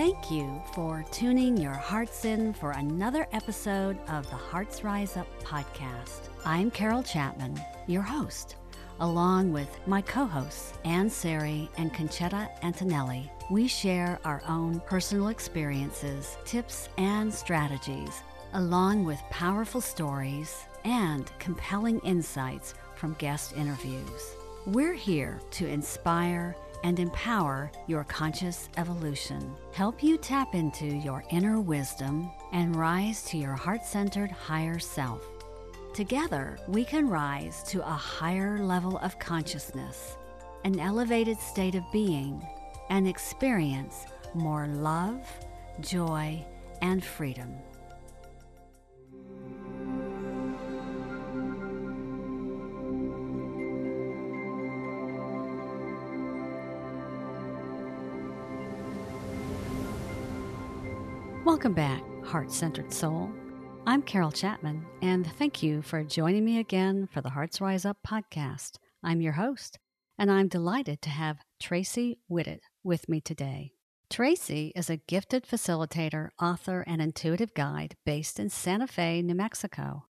Thank you for tuning your hearts in for another episode of the Hearts Rise Up podcast. I'm Carol Chapman, your host, along with my co hosts, Ann Sari and Concetta Antonelli. We share our own personal experiences, tips, and strategies, along with powerful stories and compelling insights from guest interviews. We're here to inspire and empower your conscious evolution, help you tap into your inner wisdom, and rise to your heart centered higher self. Together, we can rise to a higher level of consciousness, an elevated state of being, and experience more love, joy, and freedom. Welcome back, Heart Centered Soul. I'm Carol Chapman, and thank you for joining me again for the Hearts Rise Up podcast. I'm your host, and I'm delighted to have Tracy Whitted with me today. Tracy is a gifted facilitator, author, and intuitive guide based in Santa Fe, New Mexico.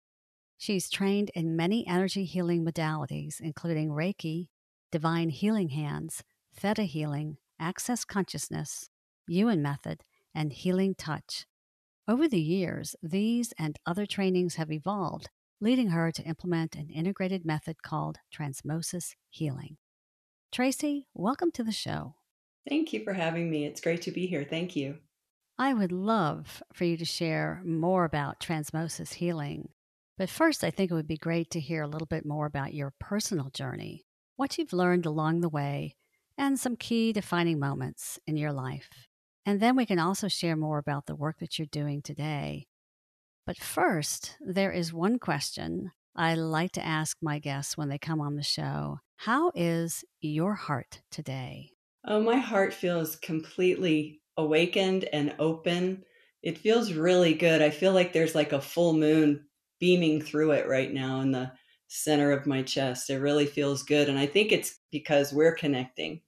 She's trained in many energy healing modalities, including Reiki, Divine Healing Hands, Theta Healing, Access Consciousness, Yuen Method, and Healing Touch. Over the years, these and other trainings have evolved, leading her to implement an integrated method called Transmosis Healing. Tracy, welcome to the show. Thank you for having me. It's great to be here. Thank you. I would love for you to share more about Transmosis Healing. But first, I think it would be great to hear a little bit more about your personal journey, what you've learned along the way, and some key defining moments in your life. And then we can also share more about the work that you're doing today. But first, there is one question I like to ask my guests when they come on the show How is your heart today? Oh, my heart feels completely awakened and open. It feels really good. I feel like there's like a full moon beaming through it right now in the center of my chest. It really feels good. And I think it's because we're connecting.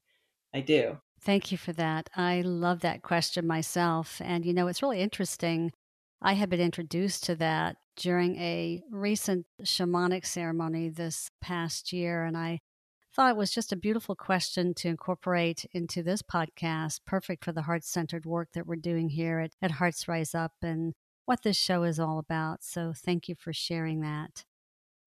I do. Thank you for that. I love that question myself. And, you know, it's really interesting. I had been introduced to that during a recent shamanic ceremony this past year. And I thought it was just a beautiful question to incorporate into this podcast, perfect for the heart centered work that we're doing here at, at Hearts Rise Up and what this show is all about. So thank you for sharing that.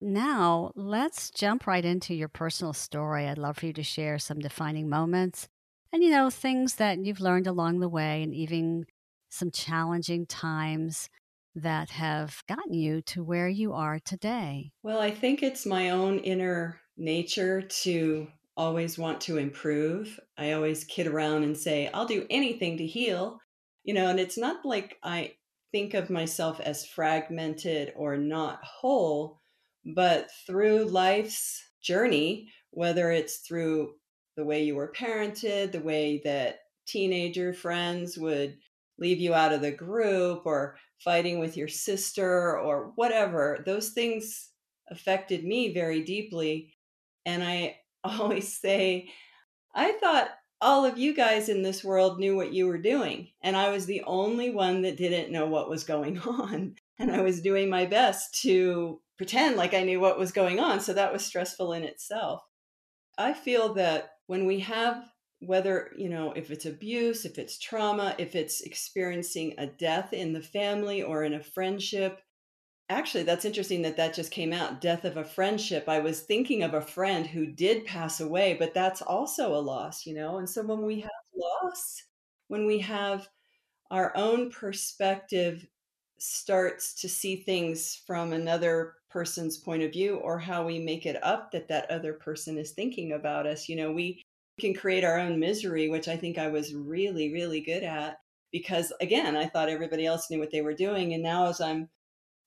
Now, let's jump right into your personal story. I'd love for you to share some defining moments and you know things that you've learned along the way and even some challenging times that have gotten you to where you are today. Well i think it's my own inner nature to always want to improve. I always kid around and say i'll do anything to heal you know and it's not like i think of myself as fragmented or not whole but through life's journey whether it's through the way you were parented, the way that teenager friends would leave you out of the group or fighting with your sister or whatever. Those things affected me very deeply. And I always say, I thought all of you guys in this world knew what you were doing. And I was the only one that didn't know what was going on. And I was doing my best to pretend like I knew what was going on. So that was stressful in itself. I feel that when we have whether you know if it's abuse if it's trauma if it's experiencing a death in the family or in a friendship actually that's interesting that that just came out death of a friendship. I was thinking of a friend who did pass away but that's also a loss you know and so when we have loss when we have our own perspective starts to see things from another person's point of view or how we make it up that that other person is thinking about us you know we can create our own misery, which I think I was really, really good at because, again, I thought everybody else knew what they were doing. And now, as I'm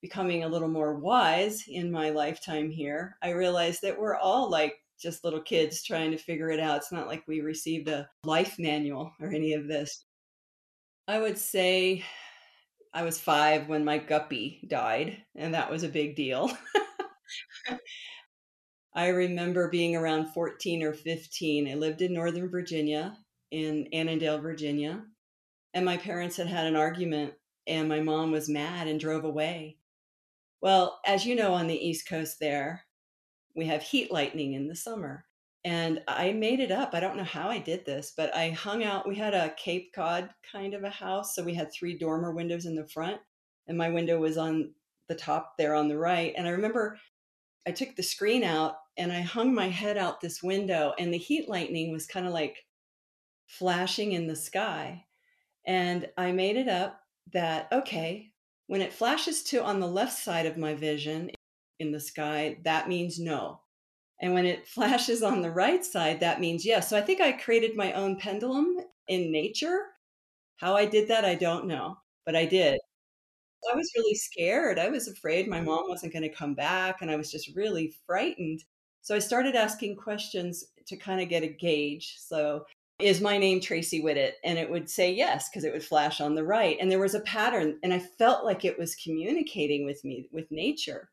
becoming a little more wise in my lifetime here, I realize that we're all like just little kids trying to figure it out. It's not like we received a life manual or any of this. I would say I was five when my guppy died, and that was a big deal. I remember being around 14 or 15. I lived in Northern Virginia, in Annandale, Virginia. and my parents had had an argument, and my mom was mad and drove away. Well, as you know, on the East Coast there, we have heat lightning in the summer. And I made it up. I don't know how I did this, but I hung out. We had a Cape Cod kind of a house. So we had three dormer windows in the front, and my window was on the top there on the right. And I remember I took the screen out and I hung my head out this window, and the heat lightning was kind of like flashing in the sky. And I made it up that, okay, when it flashes to on the left side of my vision in the sky, that means no. And when it flashes on the right side, that means yes. So I think I created my own pendulum in nature. How I did that, I don't know, but I did. I was really scared. I was afraid my mm-hmm. mom wasn't going to come back, and I was just really frightened. So I started asking questions to kind of get a gauge. So, is my name Tracy Whittet? And it would say yes, because it would flash on the right. And there was a pattern, and I felt like it was communicating with me, with nature.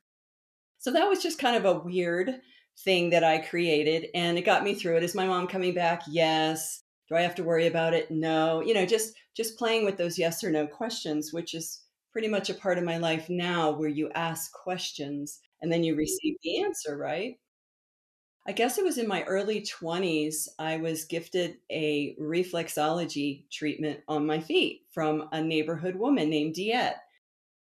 So that was just kind of a weird thing that I created and it got me through it. Is my mom coming back? Yes. Do I have to worry about it? No. You know, just just playing with those yes or no questions, which is pretty much a part of my life now where you ask questions and then you receive mm-hmm. the answer, right? I guess it was in my early 20s, I was gifted a reflexology treatment on my feet from a neighborhood woman named Diet.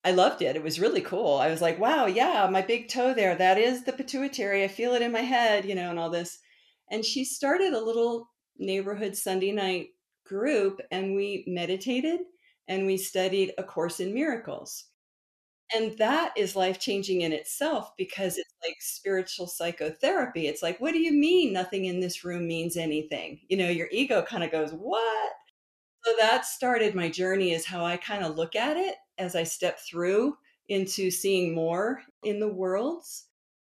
I loved it. It was really cool. I was like, wow, yeah, my big toe there, that is the pituitary. I feel it in my head, you know, and all this. And she started a little neighborhood Sunday night group and we meditated and we studied A Course in Miracles. And that is life changing in itself because it's like spiritual psychotherapy. It's like, what do you mean nothing in this room means anything? You know, your ego kind of goes, what? So that started my journey, is how I kind of look at it as I step through into seeing more in the worlds.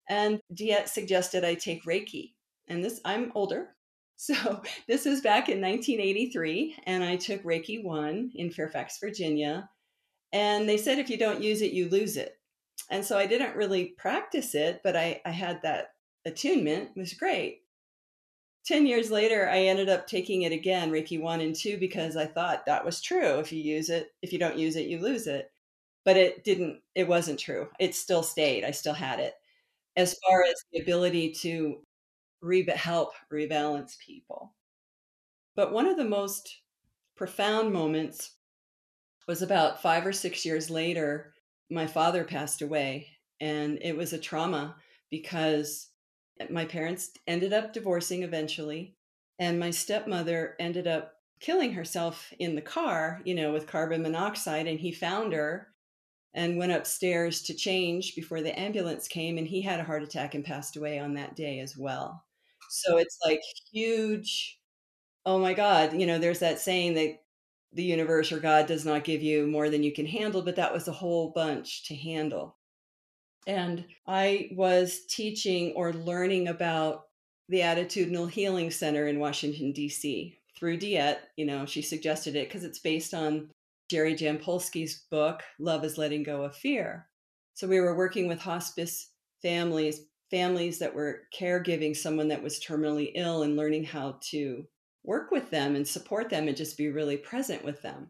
And Diet suggested I take Reiki. And this, I'm older. So this was back in 1983. And I took Reiki 1 in Fairfax, Virginia. And they said if you don't use it, you lose it. And so I didn't really practice it, but I, I had that attunement. It was great. 10 years later, I ended up taking it again, Reiki 1 and 2, because I thought that was true. If you use it, if you don't use it, you lose it. But it didn't, it wasn't true. It still stayed. I still had it. As far as the ability to re- help rebalance people. But one of the most profound moments was about five or six years later. My father passed away, and it was a trauma because my parents ended up divorcing eventually, and my stepmother ended up killing herself in the car, you know, with carbon monoxide. And he found her and went upstairs to change before the ambulance came. And he had a heart attack and passed away on that day as well. So it's like huge. Oh my God, you know, there's that saying that the universe or God does not give you more than you can handle, but that was a whole bunch to handle. And I was teaching or learning about the Attitudinal Healing Center in Washington, D.C. through Diet. You know, she suggested it because it's based on Jerry Jampolsky's book, Love is Letting Go of Fear. So we were working with hospice families, families that were caregiving someone that was terminally ill and learning how to work with them and support them and just be really present with them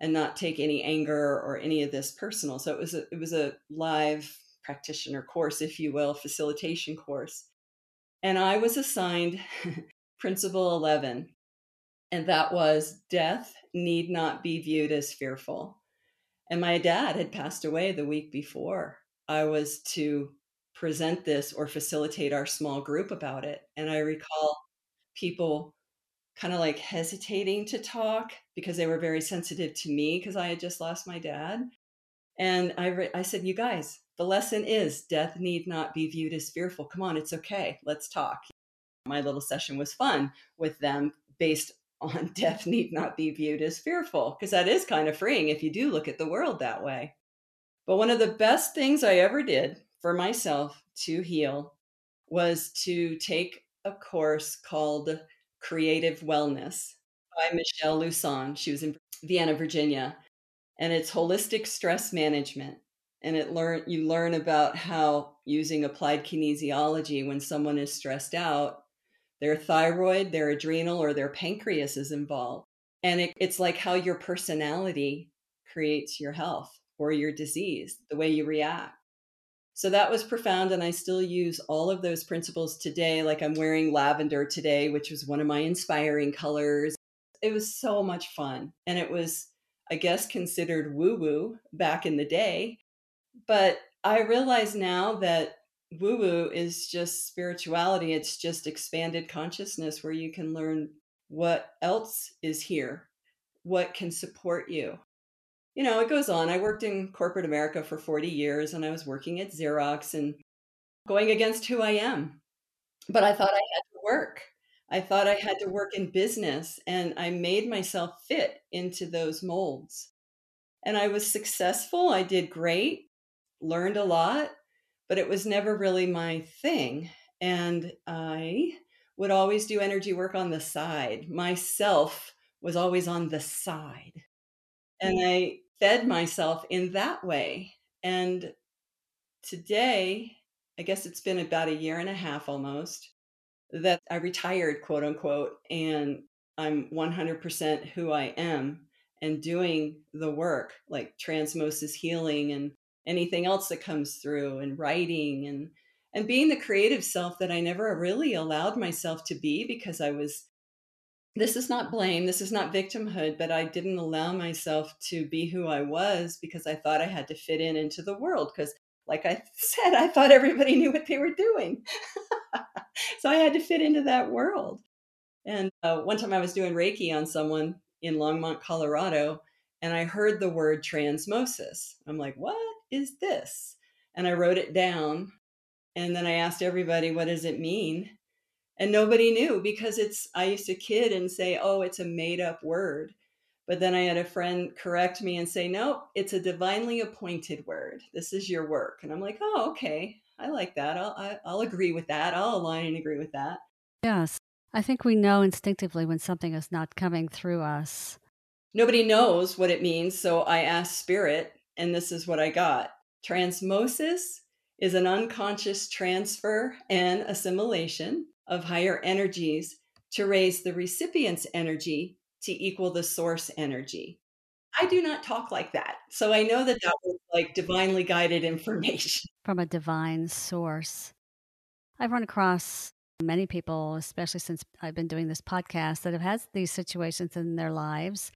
and not take any anger or any of this personal. So it was a, it was a live practitioner course, if you will, facilitation course. And I was assigned Principle 11, and that was death need not be viewed as fearful. And my dad had passed away the week before. I was to present this or facilitate our small group about it. And I recall people kind of like hesitating to talk because they were very sensitive to me because I had just lost my dad. And I, re- I said, You guys, the lesson is death need not be viewed as fearful. Come on, it's okay. Let's talk. My little session was fun with them based on death need not be viewed as fearful, because that is kind of freeing if you do look at the world that way. But one of the best things I ever did for myself to heal was to take a course called Creative Wellness by Michelle Lusson. She was in Vienna, Virginia, and it's holistic stress management and it learn you learn about how using applied kinesiology when someone is stressed out their thyroid their adrenal or their pancreas is involved And it, it's like how your personality creates your health or your disease, the way you react. So that was profound. And I still use all of those principles today. Like I'm wearing lavender today, which was one of my inspiring colors. It was so much fun. And it was, I guess, considered woo woo back in the day. But I realize now that woo woo is just spirituality, it's just expanded consciousness where you can learn what else is here, what can support you you know, it goes on. I worked in corporate America for 40 years and I was working at Xerox and going against who I am. But I thought I had to work. I thought I had to work in business and I made myself fit into those molds. And I was successful. I did great, learned a lot, but it was never really my thing. And I would always do energy work on the side. Myself was always on the side. And I fed myself in that way. And today, I guess it's been about a year and a half almost that I retired, quote unquote, and I'm 100% who I am and doing the work like transmosis healing and anything else that comes through and writing and and being the creative self that I never really allowed myself to be because I was this is not blame, this is not victimhood, but I didn't allow myself to be who I was because I thought I had to fit in into the world. Because, like I said, I thought everybody knew what they were doing. so I had to fit into that world. And uh, one time I was doing Reiki on someone in Longmont, Colorado, and I heard the word transmosis. I'm like, what is this? And I wrote it down. And then I asked everybody, what does it mean? and nobody knew because it's i used to kid and say oh it's a made up word. But then i had a friend correct me and say no, it's a divinely appointed word. This is your work. And i'm like oh okay. I like that. I'll I, will i will agree with that. I'll align and agree with that. Yes. I think we know instinctively when something is not coming through us. Nobody knows what it means so i asked spirit and this is what i got transmosis is an unconscious transfer and assimilation of higher energies to raise the recipient's energy to equal the source energy. I do not talk like that. So I know that that was like divinely guided information from a divine source. I've run across many people, especially since I've been doing this podcast, that have had these situations in their lives.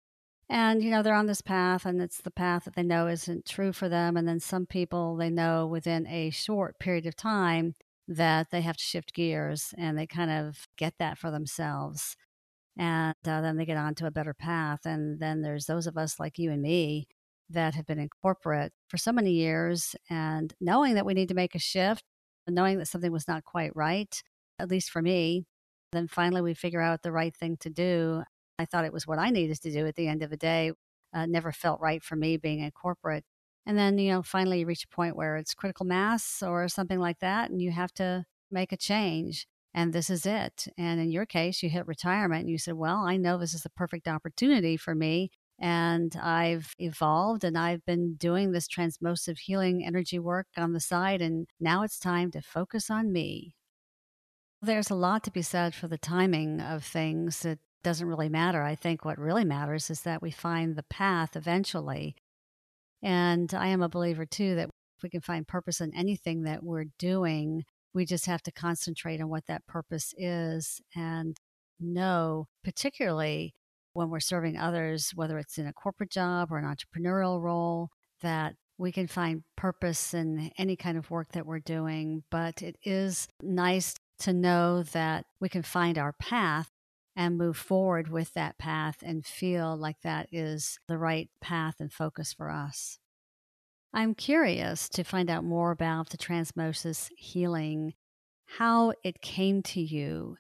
And, you know, they're on this path and it's the path that they know isn't true for them. And then some people they know within a short period of time that they have to shift gears and they kind of get that for themselves. And uh, then they get on to a better path. And then there's those of us like you and me that have been in corporate for so many years and knowing that we need to make a shift, knowing that something was not quite right, at least for me. Then finally we figure out the right thing to do. I thought it was what I needed to do at the end of the day. Uh, never felt right for me being in corporate. And then, you know, finally you reach a point where it's critical mass or something like that, and you have to make a change. And this is it. And in your case, you hit retirement and you said, Well, I know this is the perfect opportunity for me. And I've evolved and I've been doing this transmotive healing energy work on the side. And now it's time to focus on me. There's a lot to be said for the timing of things. It doesn't really matter. I think what really matters is that we find the path eventually and I am a believer too that if we can find purpose in anything that we're doing, we just have to concentrate on what that purpose is and know, particularly when we're serving others, whether it's in a corporate job or an entrepreneurial role, that we can find purpose in any kind of work that we're doing. But it is nice to know that we can find our path and move forward with that path and feel like that is the right path and focus for us. I'm curious to find out more about the transmosis healing, how it came to you,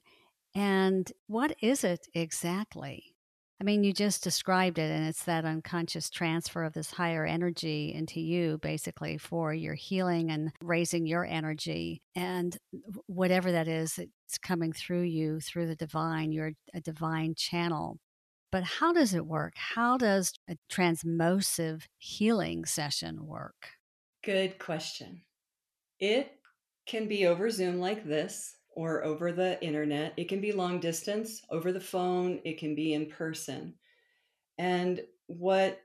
and what is it exactly? I mean, you just described it, and it's that unconscious transfer of this higher energy into you, basically, for your healing and raising your energy. And whatever that is, it's coming through you through the divine. You're a divine channel. But how does it work? How does a transmosive healing session work? Good question. It can be over Zoom like this or over the internet. It can be long distance, over the phone, it can be in person. And what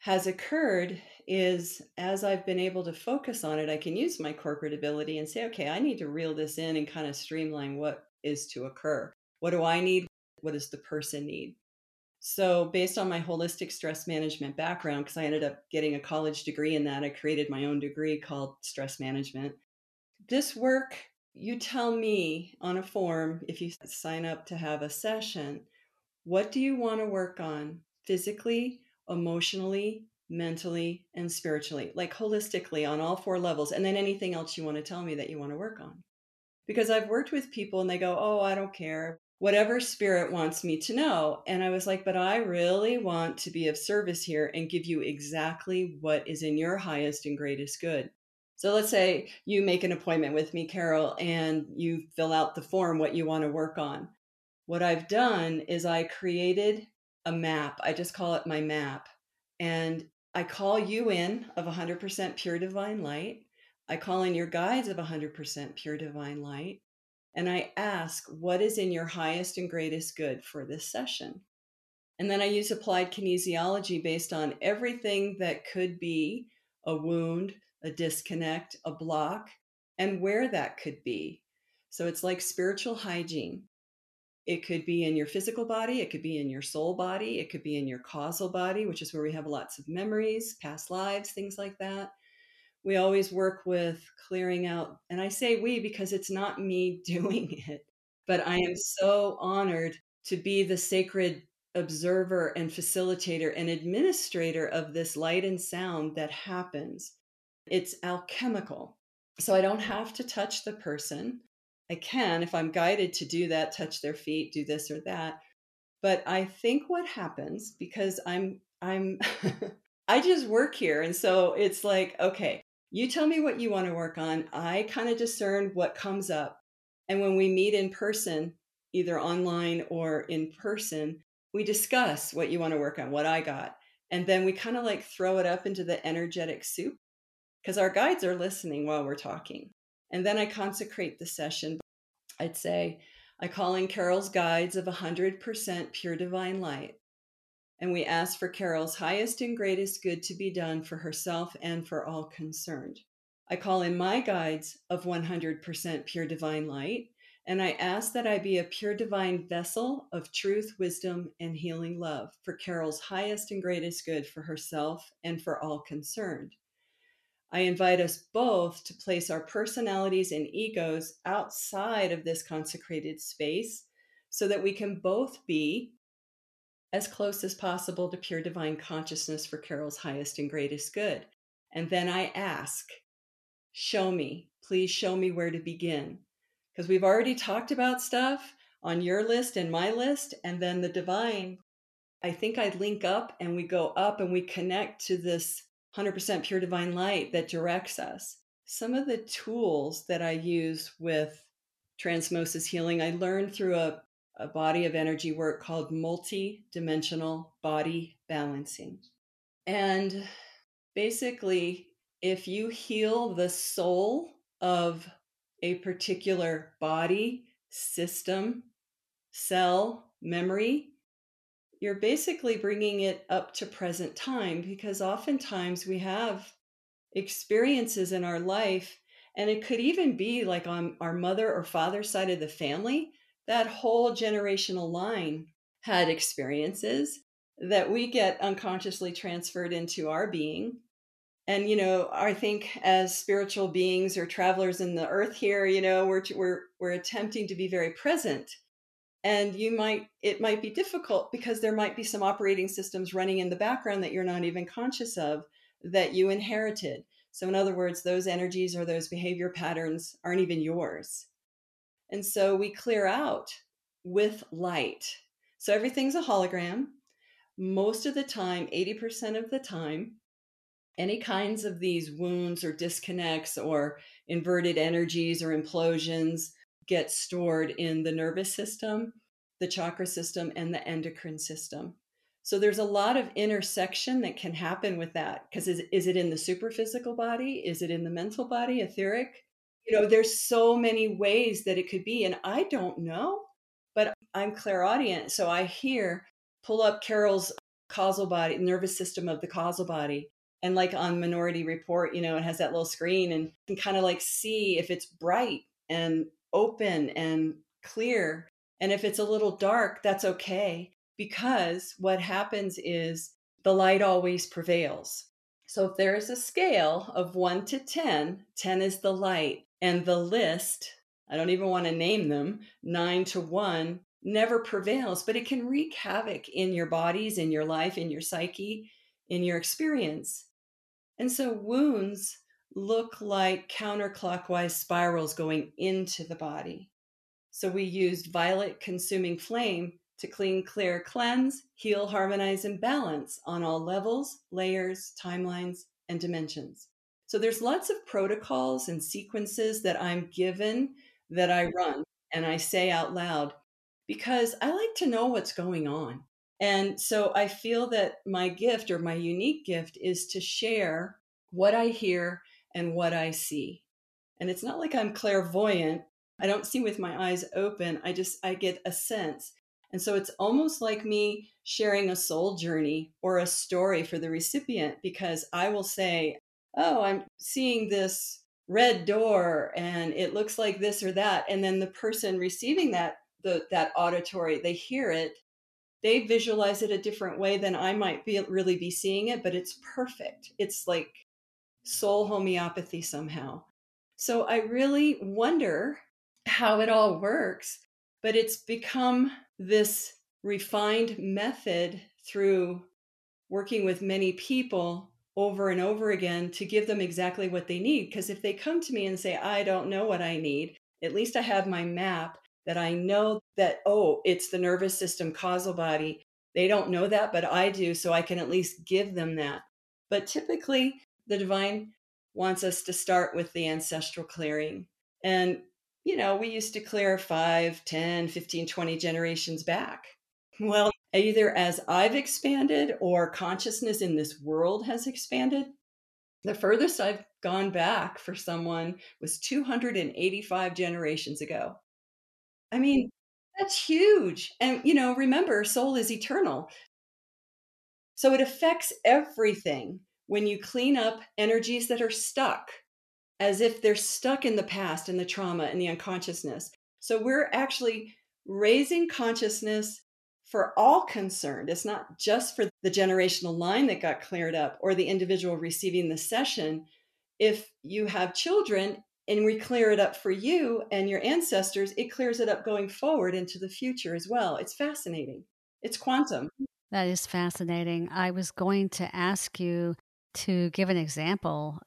has occurred is as I've been able to focus on it, I can use my corporate ability and say, okay, I need to reel this in and kind of streamline what is to occur. What do I need? What does the person need? So, based on my holistic stress management background, because I ended up getting a college degree in that, I created my own degree called stress management. This work, you tell me on a form if you sign up to have a session, what do you want to work on physically, emotionally, mentally, and spiritually, like holistically on all four levels, and then anything else you want to tell me that you want to work on. Because I've worked with people and they go, Oh, I don't care. Whatever spirit wants me to know. And I was like, But I really want to be of service here and give you exactly what is in your highest and greatest good. So let's say you make an appointment with me, Carol, and you fill out the form what you want to work on. What I've done is I created a map. I just call it my map. And I call you in of 100% pure divine light. I call in your guides of 100% pure divine light. And I ask, what is in your highest and greatest good for this session? And then I use applied kinesiology based on everything that could be a wound, a disconnect, a block, and where that could be. So it's like spiritual hygiene. It could be in your physical body, it could be in your soul body, it could be in your causal body, which is where we have lots of memories, past lives, things like that. We always work with clearing out, and I say we because it's not me doing it, but I am so honored to be the sacred observer and facilitator and administrator of this light and sound that happens. It's alchemical. So I don't have to touch the person. I can, if I'm guided to do that, touch their feet, do this or that. But I think what happens because I'm, I'm, I just work here. And so it's like, okay, you tell me what you want to work on. I kind of discern what comes up. And when we meet in person, either online or in person, we discuss what you want to work on, what I got. And then we kind of like throw it up into the energetic soup because our guides are listening while we're talking. And then I consecrate the session. I'd say, I call in Carol's guides of 100% pure divine light. And we ask for Carol's highest and greatest good to be done for herself and for all concerned. I call in my guides of 100% pure divine light. And I ask that I be a pure divine vessel of truth, wisdom, and healing love for Carol's highest and greatest good for herself and for all concerned. I invite us both to place our personalities and egos outside of this consecrated space so that we can both be as close as possible to pure divine consciousness for Carol's highest and greatest good. And then I ask, show me, please show me where to begin. Because we've already talked about stuff on your list and my list, and then the divine. I think I link up and we go up and we connect to this 100% pure divine light that directs us. Some of the tools that I use with transmosis healing, I learned through a, a body of energy work called multi dimensional body balancing. And basically, if you heal the soul of a particular body, system, cell, memory, you're basically bringing it up to present time because oftentimes we have experiences in our life and it could even be like on our mother or father side of the family that whole generational line had experiences that we get unconsciously transferred into our being. And you know i think as spiritual beings or travelers in the earth here you know we're we're we're attempting to be very present and you might it might be difficult because there might be some operating systems running in the background that you're not even conscious of that you inherited. So in other words those energies or those behavior patterns aren't even yours. And so we clear out with light. So everything's a hologram. Most of the time 80% of the time any kinds of these wounds or disconnects or inverted energies or implosions get stored in the nervous system, the chakra system, and the endocrine system. So there's a lot of intersection that can happen with that because is, is it in the superphysical body? Is it in the mental body, etheric? You know, there's so many ways that it could be. And I don't know, but I'm clairaudient. So I hear, pull up Carol's causal body, nervous system of the causal body. And like on Minority Report, you know, it has that little screen and can kind of like see if it's bright and open and clear. And if it's a little dark, that's okay because what happens is the light always prevails. So if there is a scale of 1 to 10, 10 is the light, and the list, I don't even want to name them, 9 to 1 never prevails, but it can wreak havoc in your bodies, in your life, in your psyche, in your experience. And so wounds look like counterclockwise spirals going into the body. So we used violet consuming flame to clean, clear, cleanse, heal, harmonize, and balance on all levels, layers, timelines, and dimensions. So there's lots of protocols and sequences that I'm given that I run and I say out loud because I like to know what's going on. And so I feel that my gift or my unique gift is to share what I hear and what I see. And it's not like I'm clairvoyant. I don't see with my eyes open. I just I get a sense and so it's almost like me sharing a soul journey or a story for the recipient because I will say, Oh, I'm seeing this red door and it looks like this or that. And then the person receiving that, the, that auditory, they hear it, they visualize it a different way than I might be really be seeing it, but it's perfect. It's like soul homeopathy somehow. So I really wonder how it all works, but it's become this refined method through working with many people over and over again to give them exactly what they need. Because if they come to me and say, I don't know what I need, at least I have my map that I know that, oh, it's the nervous system, causal body. They don't know that, but I do. So I can at least give them that. But typically, the divine wants us to start with the ancestral clearing. And you know, we used to clear 5, 10, 15, 20 generations back. Well, either as I've expanded or consciousness in this world has expanded, the furthest I've gone back for someone was 285 generations ago. I mean, that's huge. And, you know, remember, soul is eternal. So it affects everything when you clean up energies that are stuck as if they're stuck in the past and the trauma and the unconsciousness. So we're actually raising consciousness for all concerned. It's not just for the generational line that got cleared up or the individual receiving the session. If you have children and we clear it up for you and your ancestors, it clears it up going forward into the future as well. It's fascinating. It's quantum. That is fascinating. I was going to ask you to give an example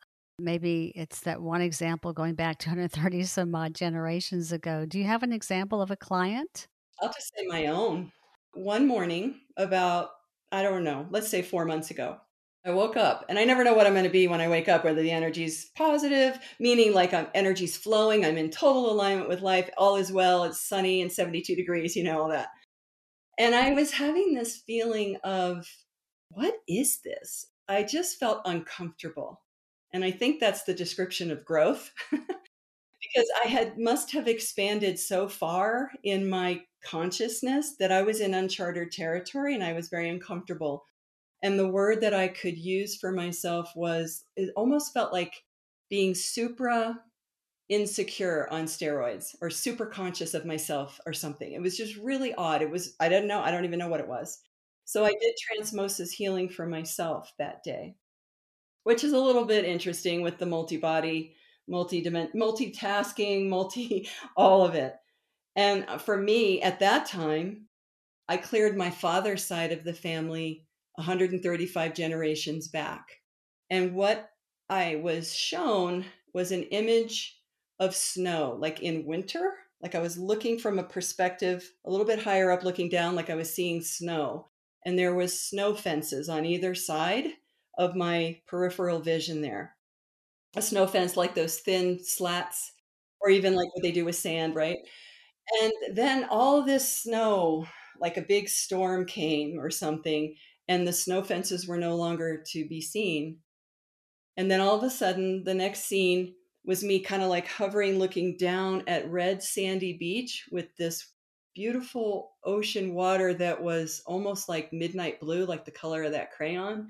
maybe it's that one example going back 230 some odd generations ago. Do you have an example of a client? I'll just say my own. One morning, about, I don't know, let's say four months ago, I woke up and I never know what I'm going to be when I wake up, whether the energy's positive, meaning like I'm energy's flowing, I'm in total alignment with life, all is well, it's sunny and 72 degrees, you know, all that. And I was having this feeling of, what is this? I just felt uncomfortable. And I think that's the description of growth because I had must have expanded so far in my consciousness that I was in uncharted territory and I was very uncomfortable. And the word that I could use for myself was it almost felt like being supra insecure on steroids or super conscious of myself or something. It was just really odd. It was, I don't know, I don't even know what it was. So I did transmosis healing for myself that day which is a little bit interesting with the multi-body, multi multitasking, multi all of it. And uh, for me at that time, I cleared my father's side of the family 135 generations back. And what I was shown was an image of snow, like in winter. Like I was looking from a perspective a little bit higher up, looking down, like I was seeing snow. And there was snow fences on either side of my peripheral vision there. A snow fence like those thin slats, or even like what they do with sand, right? And then all this snow, like a big storm came or something, and the snow fences were no longer to be seen. And then all of a sudden, the next scene was me kind of like hovering, looking down at red sandy beach with this beautiful ocean water that was almost like midnight blue, like the color of that crayon.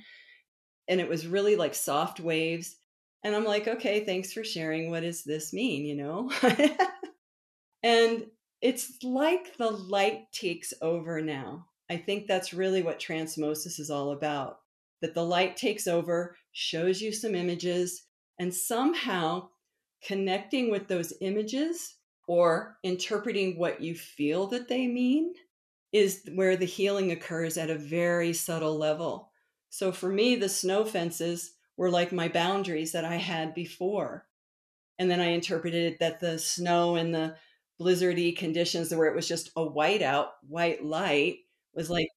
And it was really like soft waves. And I'm like, okay, thanks for sharing. What does this mean? You know? and it's like the light takes over now. I think that's really what transmosis is all about. That the light takes over, shows you some images, and somehow connecting with those images or interpreting what you feel that they mean is where the healing occurs at a very subtle level. So for me, the snow fences were like my boundaries that I had before. And then I interpreted that the snow and the blizzardy conditions where it was just a whiteout, white light was like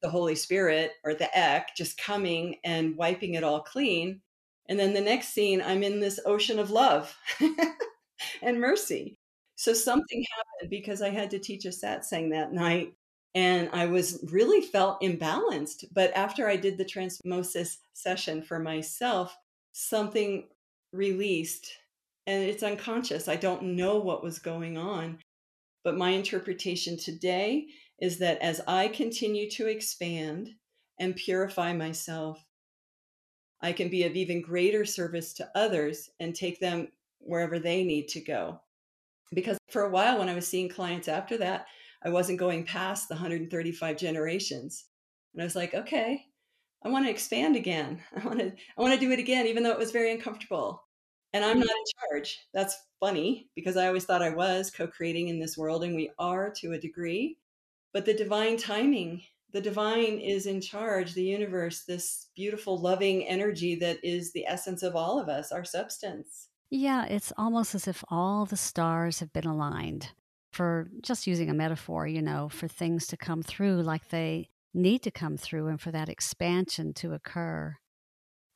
the Holy Spirit or the ECK just coming and wiping it all clean. And then the next scene, I'm in this ocean of love and mercy. So something happened because I had to teach a satsang that night and I was really felt imbalanced. But after I did the transmosis session for myself, something released and it's unconscious. I don't know what was going on. But my interpretation today is that as I continue to expand and purify myself, I can be of even greater service to others and take them wherever they need to go. Because for a while, when I was seeing clients after that, I wasn't going past the 135 generations. And I was like, okay, I want to expand again. I want to I want to do it again even though it was very uncomfortable. And I'm not mm-hmm. in charge. That's funny because I always thought I was co-creating in this world and we are to a degree. But the divine timing, the divine is in charge, the universe, this beautiful loving energy that is the essence of all of us, our substance. Yeah, it's almost as if all the stars have been aligned for just using a metaphor, you know, for things to come through like they need to come through and for that expansion to occur.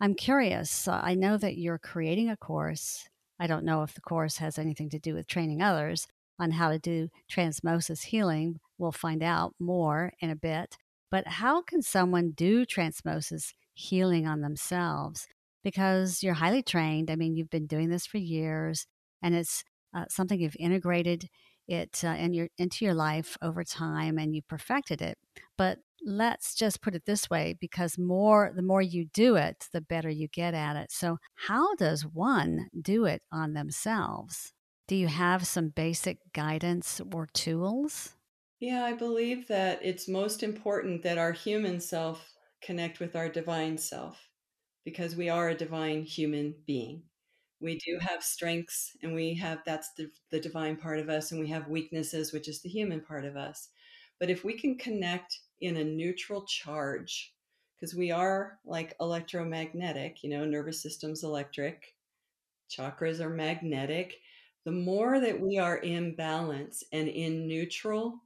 I'm curious. Uh, I know that you're creating a course. I don't know if the course has anything to do with training others on how to do transmosis healing. We'll find out more in a bit. But how can someone do transmosis healing on themselves? Because you're highly trained. I mean, you've been doing this for years, and it's uh, something you've integrated it uh, in your into your life over time, and you perfected it. But let's just put it this way because more the more you do it the better you get at it so how does one do it on themselves do you have some basic guidance or tools yeah i believe that it's most important that our human self connect with our divine self because we are a divine human being. We do have strengths and we have that's the, the divine part of us, and we have weaknesses, which is the human part of us. But if we can connect in a neutral charge, because we are like electromagnetic, you know, nervous system's electric, chakras are magnetic. The more that we are in balance and in neutral,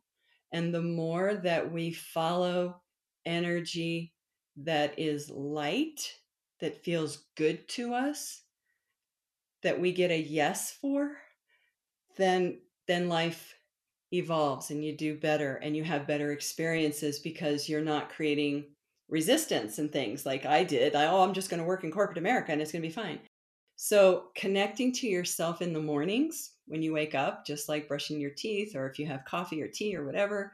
and the more that we follow energy that is light that feels good to us that we get a yes for then then life evolves and you do better and you have better experiences because you're not creating resistance and things like I did. I, oh, I'm just going to work in corporate America and it's going to be fine. So, connecting to yourself in the mornings when you wake up, just like brushing your teeth, or if you have coffee or tea or whatever,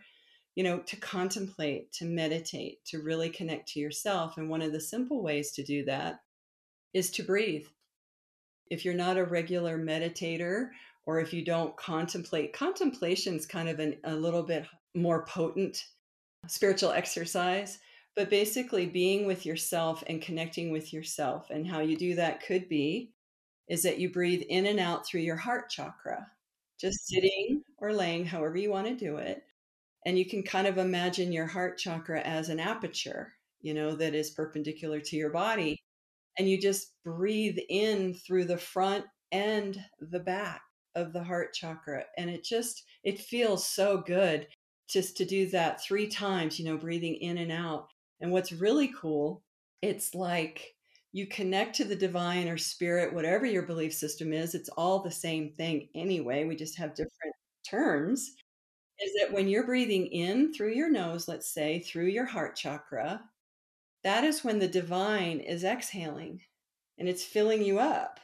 you know, to contemplate, to meditate, to really connect to yourself. And one of the simple ways to do that is to breathe. If you're not a regular meditator, or if you don't contemplate, contemplation is kind of an, a little bit more potent spiritual exercise. But basically, being with yourself and connecting with yourself. And how you do that could be is that you breathe in and out through your heart chakra, just sitting or laying, however you want to do it and you can kind of imagine your heart chakra as an aperture, you know, that is perpendicular to your body. And you just breathe in through the front and the back of the heart chakra. And it just, it feels so good just to do that three times, you know, breathing in and out. And what's really cool, it's like you connect to the divine or spirit, whatever your belief system is. It's all the same thing anyway. We just have different terms is that when you're breathing in through your nose, let's say through your heart chakra, that is when the divine is exhaling and it's filling you up.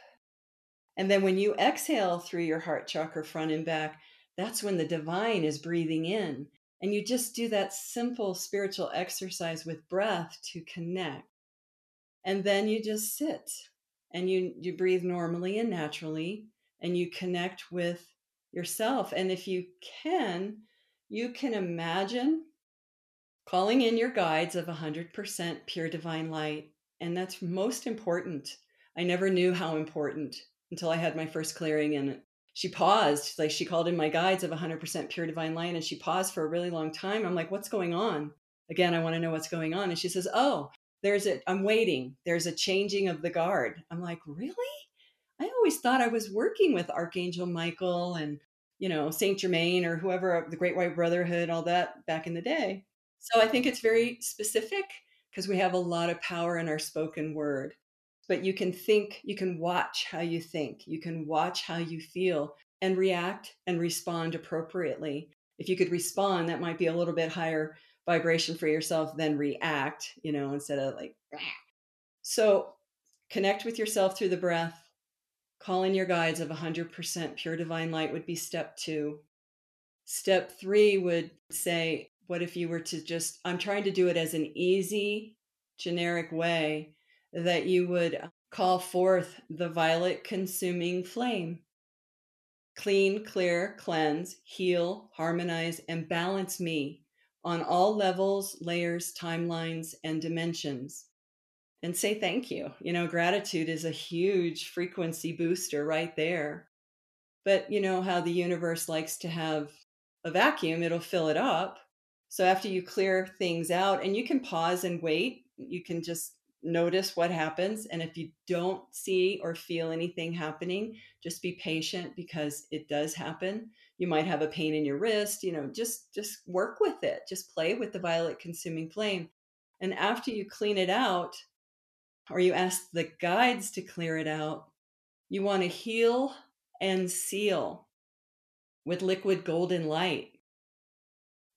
And then when you exhale through your heart chakra front and back, that's when the divine is breathing in. And you just do that simple spiritual exercise with breath to connect. And then you just sit and you, you breathe normally and naturally and you connect with yourself. And if you can, you can imagine calling in your guides of 100% pure divine light. And that's most important. I never knew how important until I had my first clearing and she paused. Like she called in my guides of 100% pure divine light and she paused for a really long time. I'm like, what's going on? Again, I want to know what's going on. And she says, oh, there's a, I'm waiting. There's a changing of the guard. I'm like, really? I always thought I was working with Archangel Michael and, you know, Saint Germain or whoever, uh, the Great White Brotherhood, all that back in the day. So I think it's very specific because we have a lot of power in our spoken word. But you can think, you can watch how you think, you can watch how you feel and react and respond appropriately. If you could respond, that might be a little bit higher vibration for yourself than react, you know, instead of like, so connect with yourself through the breath. Call in your guides of 100% pure divine light would be step two. Step three would say, what if you were to just, I'm trying to do it as an easy, generic way that you would call forth the violet consuming flame. Clean, clear, cleanse, heal, harmonize, and balance me on all levels, layers, timelines, and dimensions. And say thank you. You know, gratitude is a huge frequency booster right there. But you know how the universe likes to have a vacuum, it'll fill it up. So after you clear things out, and you can pause and wait, you can just notice what happens. And if you don't see or feel anything happening, just be patient because it does happen. You might have a pain in your wrist, you know, just just work with it. Just play with the violet consuming flame. And after you clean it out, or you ask the guides to clear it out, you want to heal and seal with liquid golden light.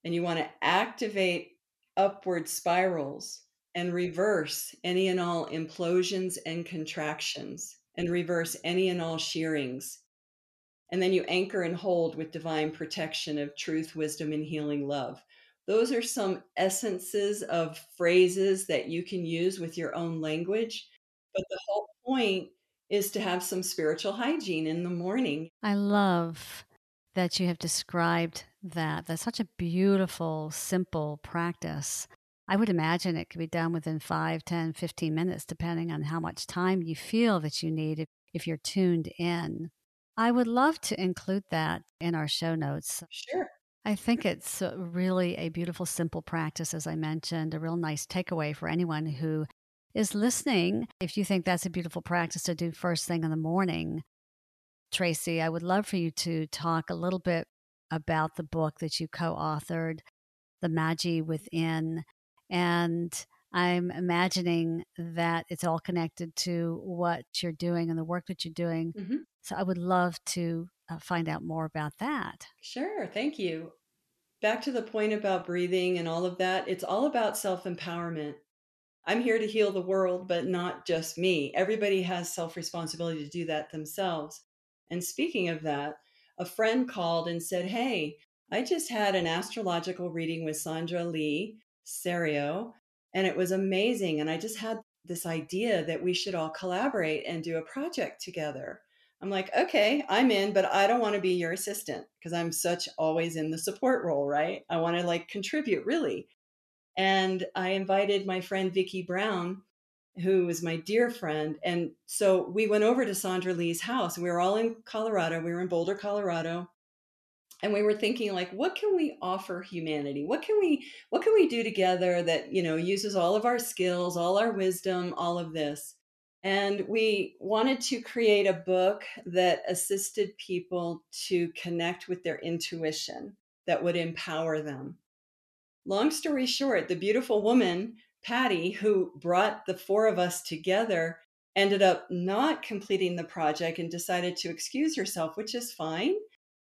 And you want to activate upward spirals and reverse any and all implosions and contractions and reverse any and all shearings. And then you anchor and hold with divine protection of truth, wisdom, and healing love. Those are some essences of phrases that you can use with your own language. But the whole point is to have some spiritual hygiene in the morning. I love that you have described that. That's such a beautiful, simple practice. I would imagine it could be done within 5, 10, 15 minutes, depending on how much time you feel that you need if, if you're tuned in. I would love to include that in our show notes. Sure. I think it's really a beautiful, simple practice, as I mentioned, a real nice takeaway for anyone who is listening. If you think that's a beautiful practice to do first thing in the morning, Tracey, I would love for you to talk a little bit about the book that you co authored, The Magi Within, and I'm imagining that it's all connected to what you're doing and the work that you're doing. Mm-hmm. So I would love to uh, find out more about that. Sure. Thank you. Back to the point about breathing and all of that, it's all about self empowerment. I'm here to heal the world, but not just me. Everybody has self responsibility to do that themselves. And speaking of that, a friend called and said, Hey, I just had an astrological reading with Sandra Lee Serio, and it was amazing. And I just had this idea that we should all collaborate and do a project together. I'm like, okay, I'm in, but I don't want to be your assistant because I'm such always in the support role, right? I want to like contribute really. And I invited my friend Vicki Brown, who was my dear friend. And so we went over to Sandra Lee's house. And we were all in Colorado. We were in Boulder, Colorado and we were thinking like what can we offer humanity what can we what can we do together that you know uses all of our skills all our wisdom all of this and we wanted to create a book that assisted people to connect with their intuition that would empower them long story short the beautiful woman patty who brought the four of us together ended up not completing the project and decided to excuse herself which is fine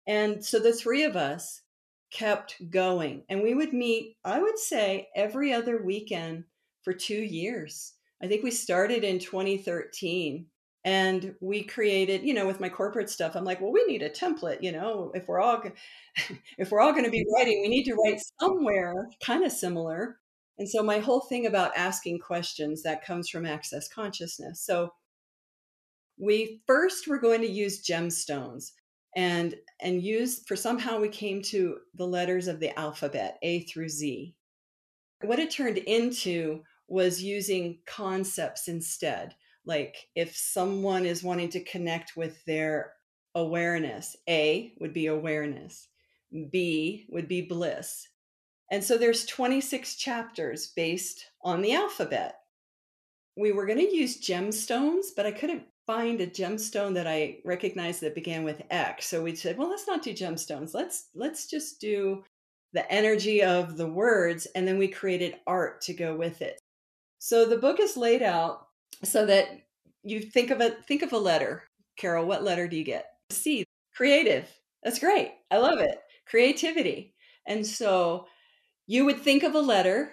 and so the three of us kept going. And we would meet, I would say, every other weekend for two years. I think we started in 2013 and we created you know with my corporate stuff i'm like well we need a template you know if we're all if we're all going to be mm-hmm. writing we need to write somewhere kind of similar. And so my whole thing about asking questions that comes from access consciousness. So we first were going to use gemstones and and use for somehow we came to the letters of the alphabet a through z. What it turned into was using concepts instead like if someone is wanting to connect with their awareness a would be awareness b would be bliss and so there's 26 chapters based on the alphabet we were going to use gemstones but i couldn't find a gemstone that I recognized that began with X. So we said, well, let's not do gemstones. Let's let's just do the energy of the words and then we created art to go with it. So the book is laid out so that you think of a think of a letter. Carol, what letter do you get? C. Creative. That's great. I love it. Creativity. And so you would think of a letter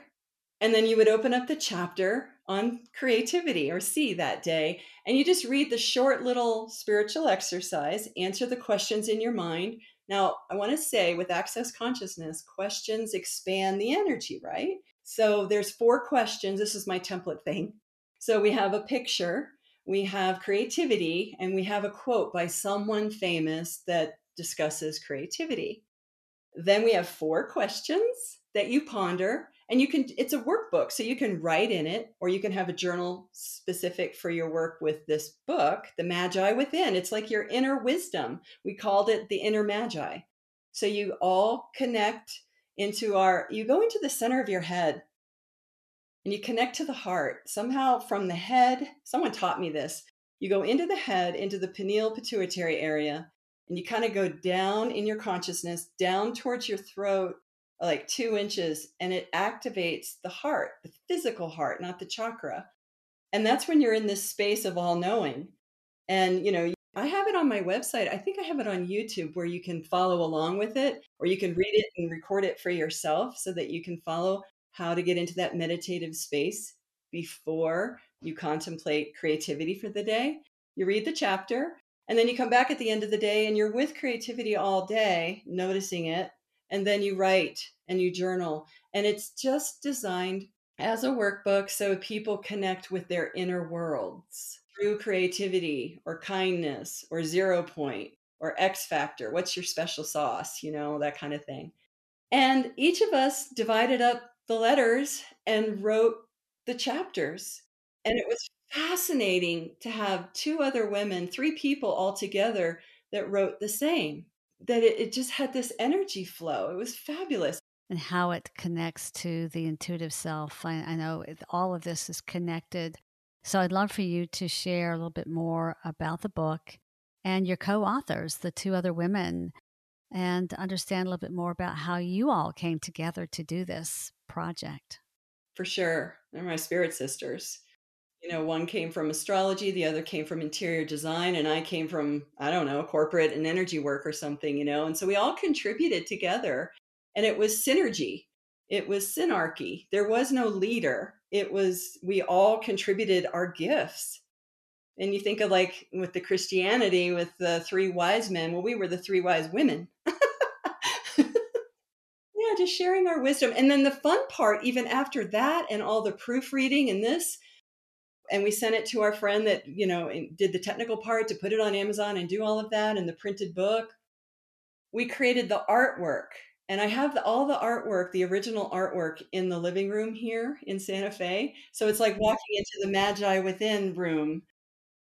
and then you would open up the chapter on creativity or C that day. And you just read the short little spiritual exercise, answer the questions in your mind. Now, I want to say with access consciousness, questions expand the energy, right? So there's four questions. This is my template thing. So we have a picture, we have creativity, and we have a quote by someone famous that discusses creativity. Then we have four questions that you ponder and you can it's a workbook so you can write in it or you can have a journal specific for your work with this book the magi within it's like your inner wisdom we called it the inner magi so you all connect into our you go into the center of your head and you connect to the heart somehow from the head someone taught me this you go into the head into the pineal pituitary area and you kind of go down in your consciousness down towards your throat like two inches and it activates the heart, the physical heart, not the chakra. And that's when you're in this space of all knowing. And, you know, I have it on my website. I think I have it on YouTube where you can follow along with it, or you can read it and record it for yourself so that you can follow how to get into that meditative space before you contemplate creativity for the day. You read the chapter, and then you come back at the end of the day and you're with creativity all day, noticing it, and then you write and you journal. And it's just designed as a workbook so people connect with their inner worlds through creativity or kindness or zero point or X factor. What's your special sauce? You know, that kind of thing. And each of us divided up the letters and wrote the chapters. And it was fascinating to have two other women, three people all together that wrote the same that it, it just had this energy flow. It was fabulous. And how it connects to the intuitive self. I, I know all of this is connected. So I'd love for you to share a little bit more about the book and your co authors, the two other women, and understand a little bit more about how you all came together to do this project. For sure. They're my spirit sisters you know one came from astrology the other came from interior design and i came from i don't know corporate and energy work or something you know and so we all contributed together and it was synergy it was synarchy there was no leader it was we all contributed our gifts. And you think of like with the christianity with the three wise men well we were the three wise women. Yeah just sharing our wisdom. And then the fun part even after that and all the proofreading and this and we sent it to our friend that you know did the technical part to put it on amazon and do all of that and the printed book. We created the artwork and i have the, all the artwork the original artwork in the living room here in santa fe. So it's like walking into the magi within room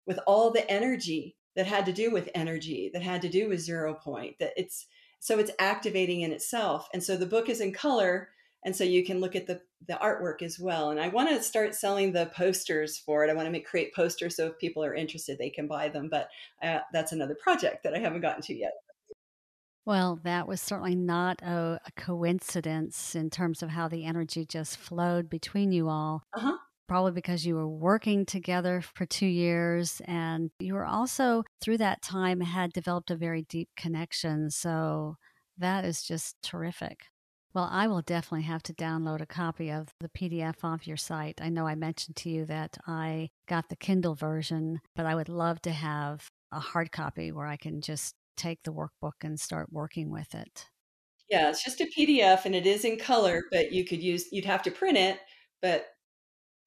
with all the energy that had to do with energy that had to do with zero point that it's so it's activating in itself. And so the book is in color and so you can look at the the artwork as well. And i want to start selling the posters for it. I want to make create posters so if people are interested they can buy them. But uh, that's another project that i haven't gotten to yet well that was certainly not a, a coincidence in terms of how the energy just flowed between you all. Uh-huh. Probably because you were working together for two years and you were also through that time had developed a very deep connection so that is just terrific. Well, I will definitely have to download a copy of the PDF off your site. I know I mentioned to you that I got the Kindle version, but I would love to have a hard copy where I can just take the workbook and start working with it. Yeah, it's just a PDF and it is in color, mm-hmm. but you could use, you'd have to print it, but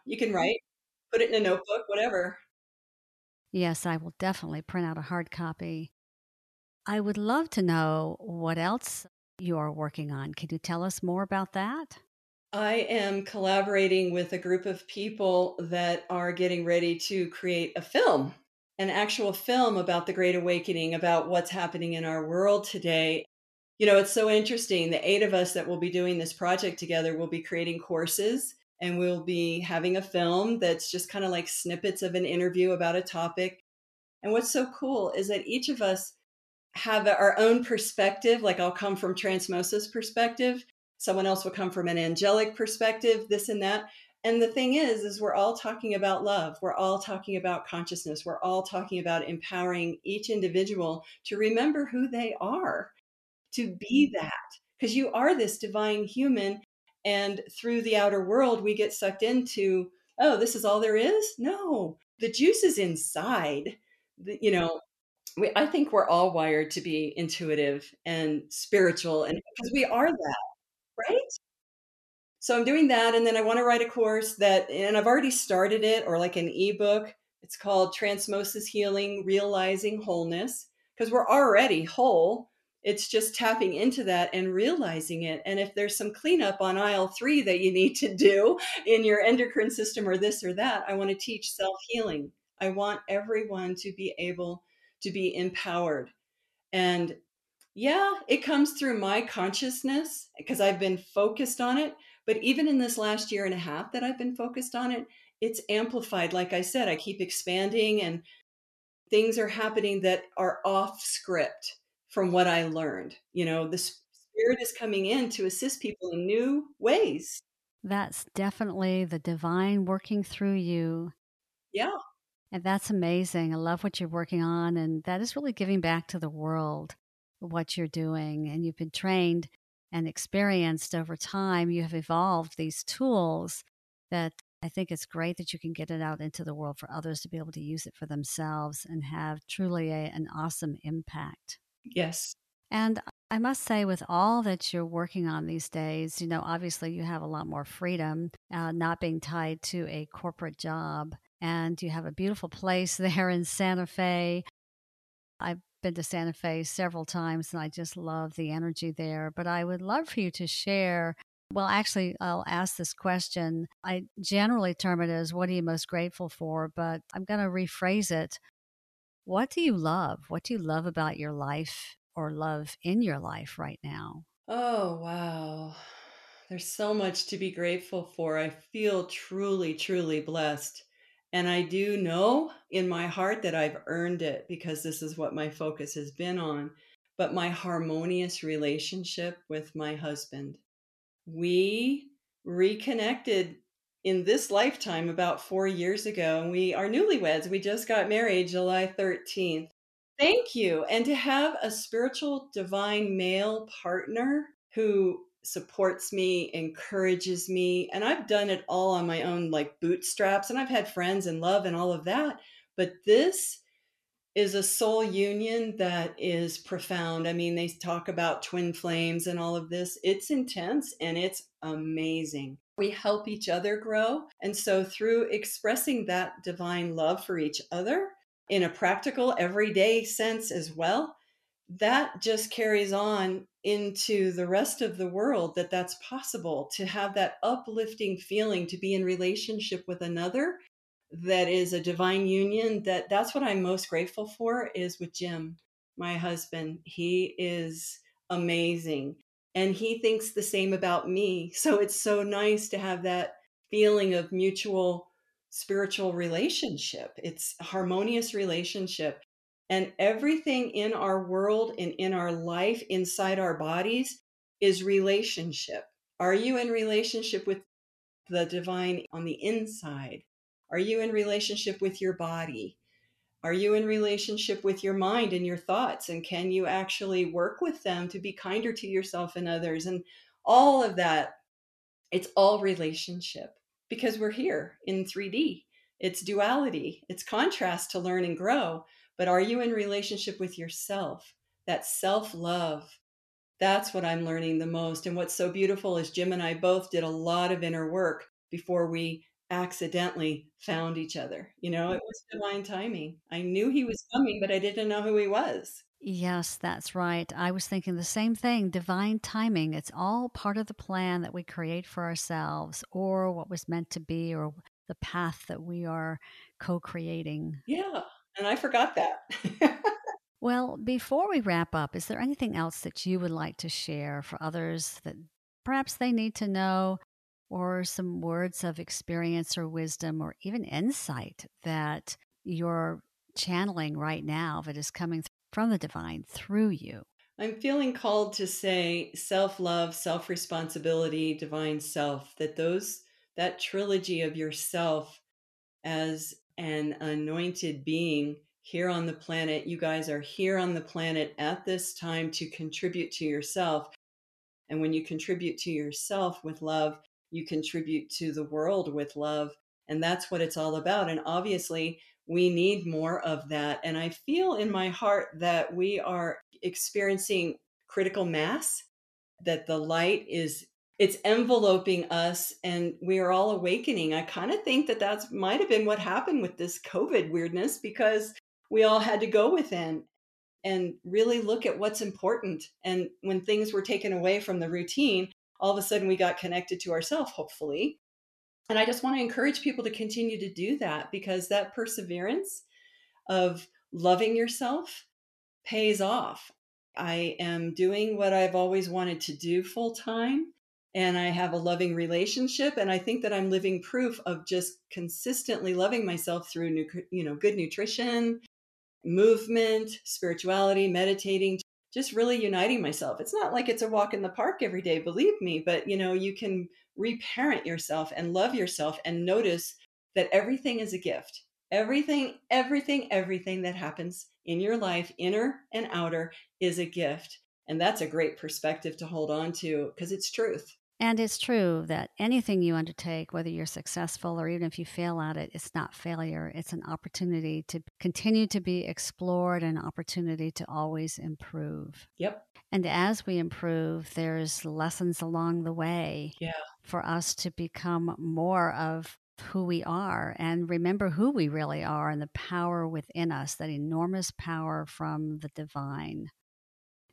you can mm-hmm. write, put it in a notebook, whatever. Yes, I will definitely print out a hard copy. I would love to know what else you are working on. Can you tell us more about that? I am collaborating with a group of people that are getting ready to create a film, an actual film about the Great Awakening, about what's happening in our world today. You know, it's so interesting. The eight of us that will be doing this project together will be creating courses and we'll be having a film that's just kind of like snippets of an interview about a topic. And what's so cool is that each of us have our own perspective. Like I'll come from Transmosis perspective, someone else will come from an angelic perspective, this and that. And the thing is, is we're all talking about love. We're all talking about consciousness. We're all talking about empowering each individual to remember who they are, to be mm-hmm. that, because you are this divine human. And through the outer world, we get sucked into, oh, this is all there is? No, the juice is inside. The, you know, we, I think we're all wired to be intuitive and spiritual, and because we are that, right? So I'm doing that, and then I want to write a course that, and I've already started it, or like an ebook. It's called Transmosis Healing: Realizing Wholeness, because we're already whole. It's just tapping into that and realizing it. And if there's some cleanup on aisle three that you need to do in your endocrine system or this or that, I want to teach self healing. I want everyone to be able to be empowered. And yeah, it comes through my consciousness because I've been focused on it. But even in this last year and a half that I've been focused on it, it's amplified. Like I said, I keep expanding and things are happening that are off script from what I learned. You know, the spirit is coming in to assist people in new ways. That's definitely the divine working through you. Yeah. And that's amazing. I love what you're working on. And that is really giving back to the world what you're doing. And you've been trained and experienced over time. You have evolved these tools that I think it's great that you can get it out into the world for others to be able to use it for themselves and have truly a, an awesome impact. Yes. And I must say, with all that you're working on these days, you know, obviously you have a lot more freedom, uh, not being tied to a corporate job and you have a beautiful place there in Santa Fe. I've been to Santa Fe several times and I just love the energy there. But I would love for you to share. Well, actually, I'll ask this question. I generally term it as what are you most grateful for? But I'm going to rephrase it. What do you love? What do you love about your life or love in your life right now? Oh, wow. There's so much to be grateful for. I feel truly, truly blessed. And I do know in my heart that I've earned it because this is what my focus has been on. But my harmonious relationship with my husband. We reconnected in this lifetime about four years ago. And we are newlyweds. We just got married July 13th. Thank you. And to have a spiritual divine male partner who supports me, encourages me. And I've done it all on my own, like bootstraps. And I've had friends and love and all of that. But this is a soul union that is profound. I mean, they talk about twin flames and all of this. It's intense and it's amazing. We help each other grow. And so, through expressing that divine love for each other in a practical, everyday sense as well, that just carries on into the rest of the world that that's possible to have that uplifting feeling to be in relationship with another that is a divine union that that's what i'm most grateful for is with jim my husband. He is amazing and he thinks the same about me. So it's so nice to have that feeling of mutual spiritual relationship. It's harmonious relationship and everything in our world and in our life, inside our bodies, is relationship. Are you in relationship with the divine on the inside? Are you in relationship with your body? Are you in relationship with your mind and your thoughts? And can you actually work with them to be kinder to yourself and others? And all of that. It's all relationship because we're here in 3D. It's duality, it's contrast to learn and grow. But are you in relationship with yourself? That self love. That's what I'm learning the most. And what's so beautiful is Jim and I both did a lot of inner work before we accidentally found each other. You know, it was divine timing. I knew he was coming, but I didn't know who he was. Yes, that's right. I was thinking the same thing divine timing. It's all part of the plan that we create for ourselves or what was meant to be or the path that we are co creating. Yeah. And I forgot that. well, before we wrap up, is there anything else that you would like to share for others that perhaps they need to know or some words of experience or wisdom or even insight that you're channeling right now that is coming from the divine through you? I'm feeling called to say self love, self responsibility, divine self, that those, that trilogy of yourself as an anointed being here on the planet. You guys are here on the planet at this time to contribute to yourself. And when you contribute to yourself with love, you contribute to the world with love. And that's what it's all about. And obviously, we need more of that. And I feel in my heart that we are experiencing critical mass, that the light is it's enveloping us and we are all awakening. I kind of think that that's might have been what happened with this COVID weirdness because we all had to go within and really look at what's important. And when things were taken away from the routine, all of a sudden we got connected to ourselves, hopefully. And I just want to encourage people to continue to do that because that perseverance of loving yourself pays off. I am doing what I've always wanted to do full time and I have a loving relationship and I think that I'm living proof of just consistently loving myself through you know good nutrition, movement, spirituality, meditating, just really uniting myself. It's not like it's a walk in the park every day, believe me, but you know, you can reparent yourself and love yourself and notice that everything is a gift. Everything, everything, everything that happens in your life, inner and outer, is a gift. And that's a great perspective to hold on to because it's truth. And it's true that anything you undertake, whether you're successful or even if you fail at it, it's not failure. It's an opportunity to continue to be explored, an opportunity to always improve. Yep. And as we improve, there's lessons along the way yeah. for us to become more of who we are and remember who we really are and the power within us, that enormous power from the divine.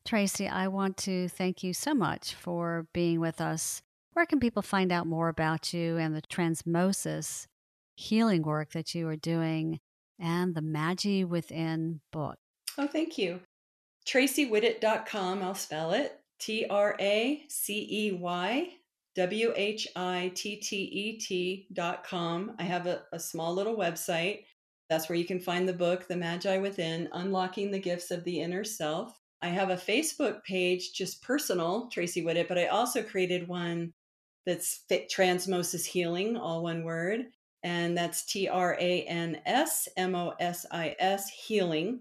Tracey, I want to thank you so much for being with us. Where can people find out more about you and the transmosis healing work that you are doing and the Magi Within book? Oh, thank you. TraceyWhittet.com, I'll spell it T R A C E Y W H I T T E T.com. I have a, a small little website. That's where you can find the book, The Magi Within Unlocking the Gifts of the Inner Self. I have a Facebook page, just personal, Tracey Whittet, but I also created one that's fit Transmosis Healing, all one word. And that's T R A N S M O S I S Healing.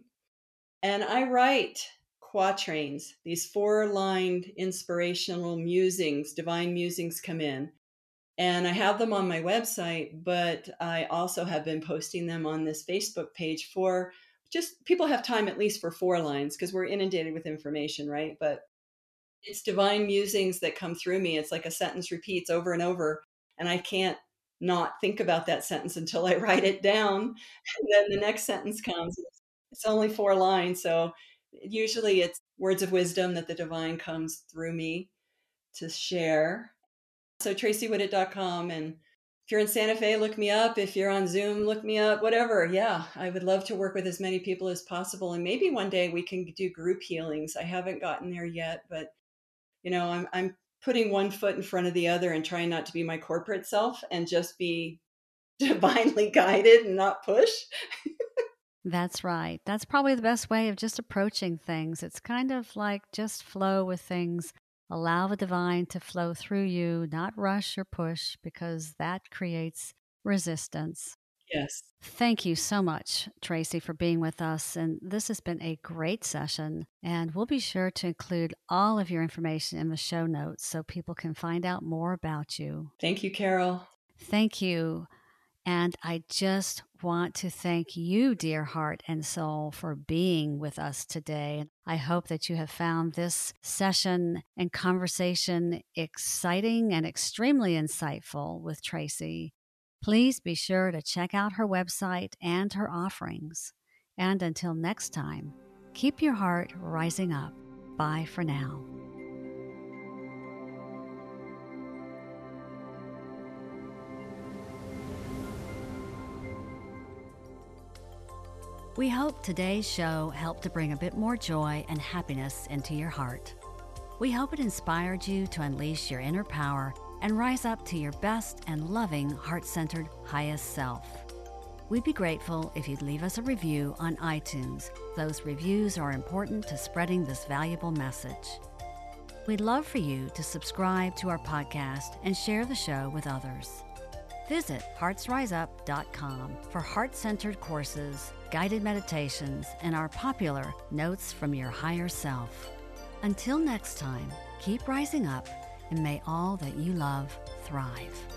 And I write quatrains, these four lined inspirational musings, divine musings come in. And I have them on my website, but I also have been posting them on this Facebook page for just people have time at least for four lines because we're inundated with information, right? But it's divine musings that come through me. It's like a sentence repeats over and over, and I can't not think about that sentence until I write it down. And then the next sentence comes. It's only four lines. So usually it's words of wisdom that the divine comes through me to share. So traceywhittet.com and if you're in Santa Fe, look me up. If you're on Zoom, look me up, whatever. Yeah, I would love to work with as many people as possible. And maybe one day we can do group healings. I haven't gotten there yet, but you know, I'm, I'm putting one foot in front of the other and trying not to be my corporate self and just be divinely guided and not push. That's right. That's probably the best way of just approaching things. It's kind of like just flow with things Allow the divine to flow through you, not rush or push, because that creates resistance. Yes. Thank you so much, Tracey, for being with us. And this has been a great session. And we'll be sure to include all of your information in the show notes so people can find out more about you. Thank you, Carol. Thank you. And I just want to thank you, dear heart and soul, for being with us today. I hope that you have found this session and conversation exciting and extremely insightful with Tracey. Please be sure to check out her website and her offerings. And until next time, keep your heart rising up. Bye for now. We hope today's show helped to bring a bit more joy and happiness into your heart. We hope it inspired you to unleash your inner power and rise up to your best and loving, heart centered, highest self. We'd be grateful if you'd leave us a review on iTunes. Those reviews are important to spreading this valuable message. We'd love for you to subscribe to our podcast and share the show with others. Visit heartsriseup.com for heart centered courses, guided meditations, and our popular Notes from Your Higher Self. Until next time, keep rising up and may all that you love thrive.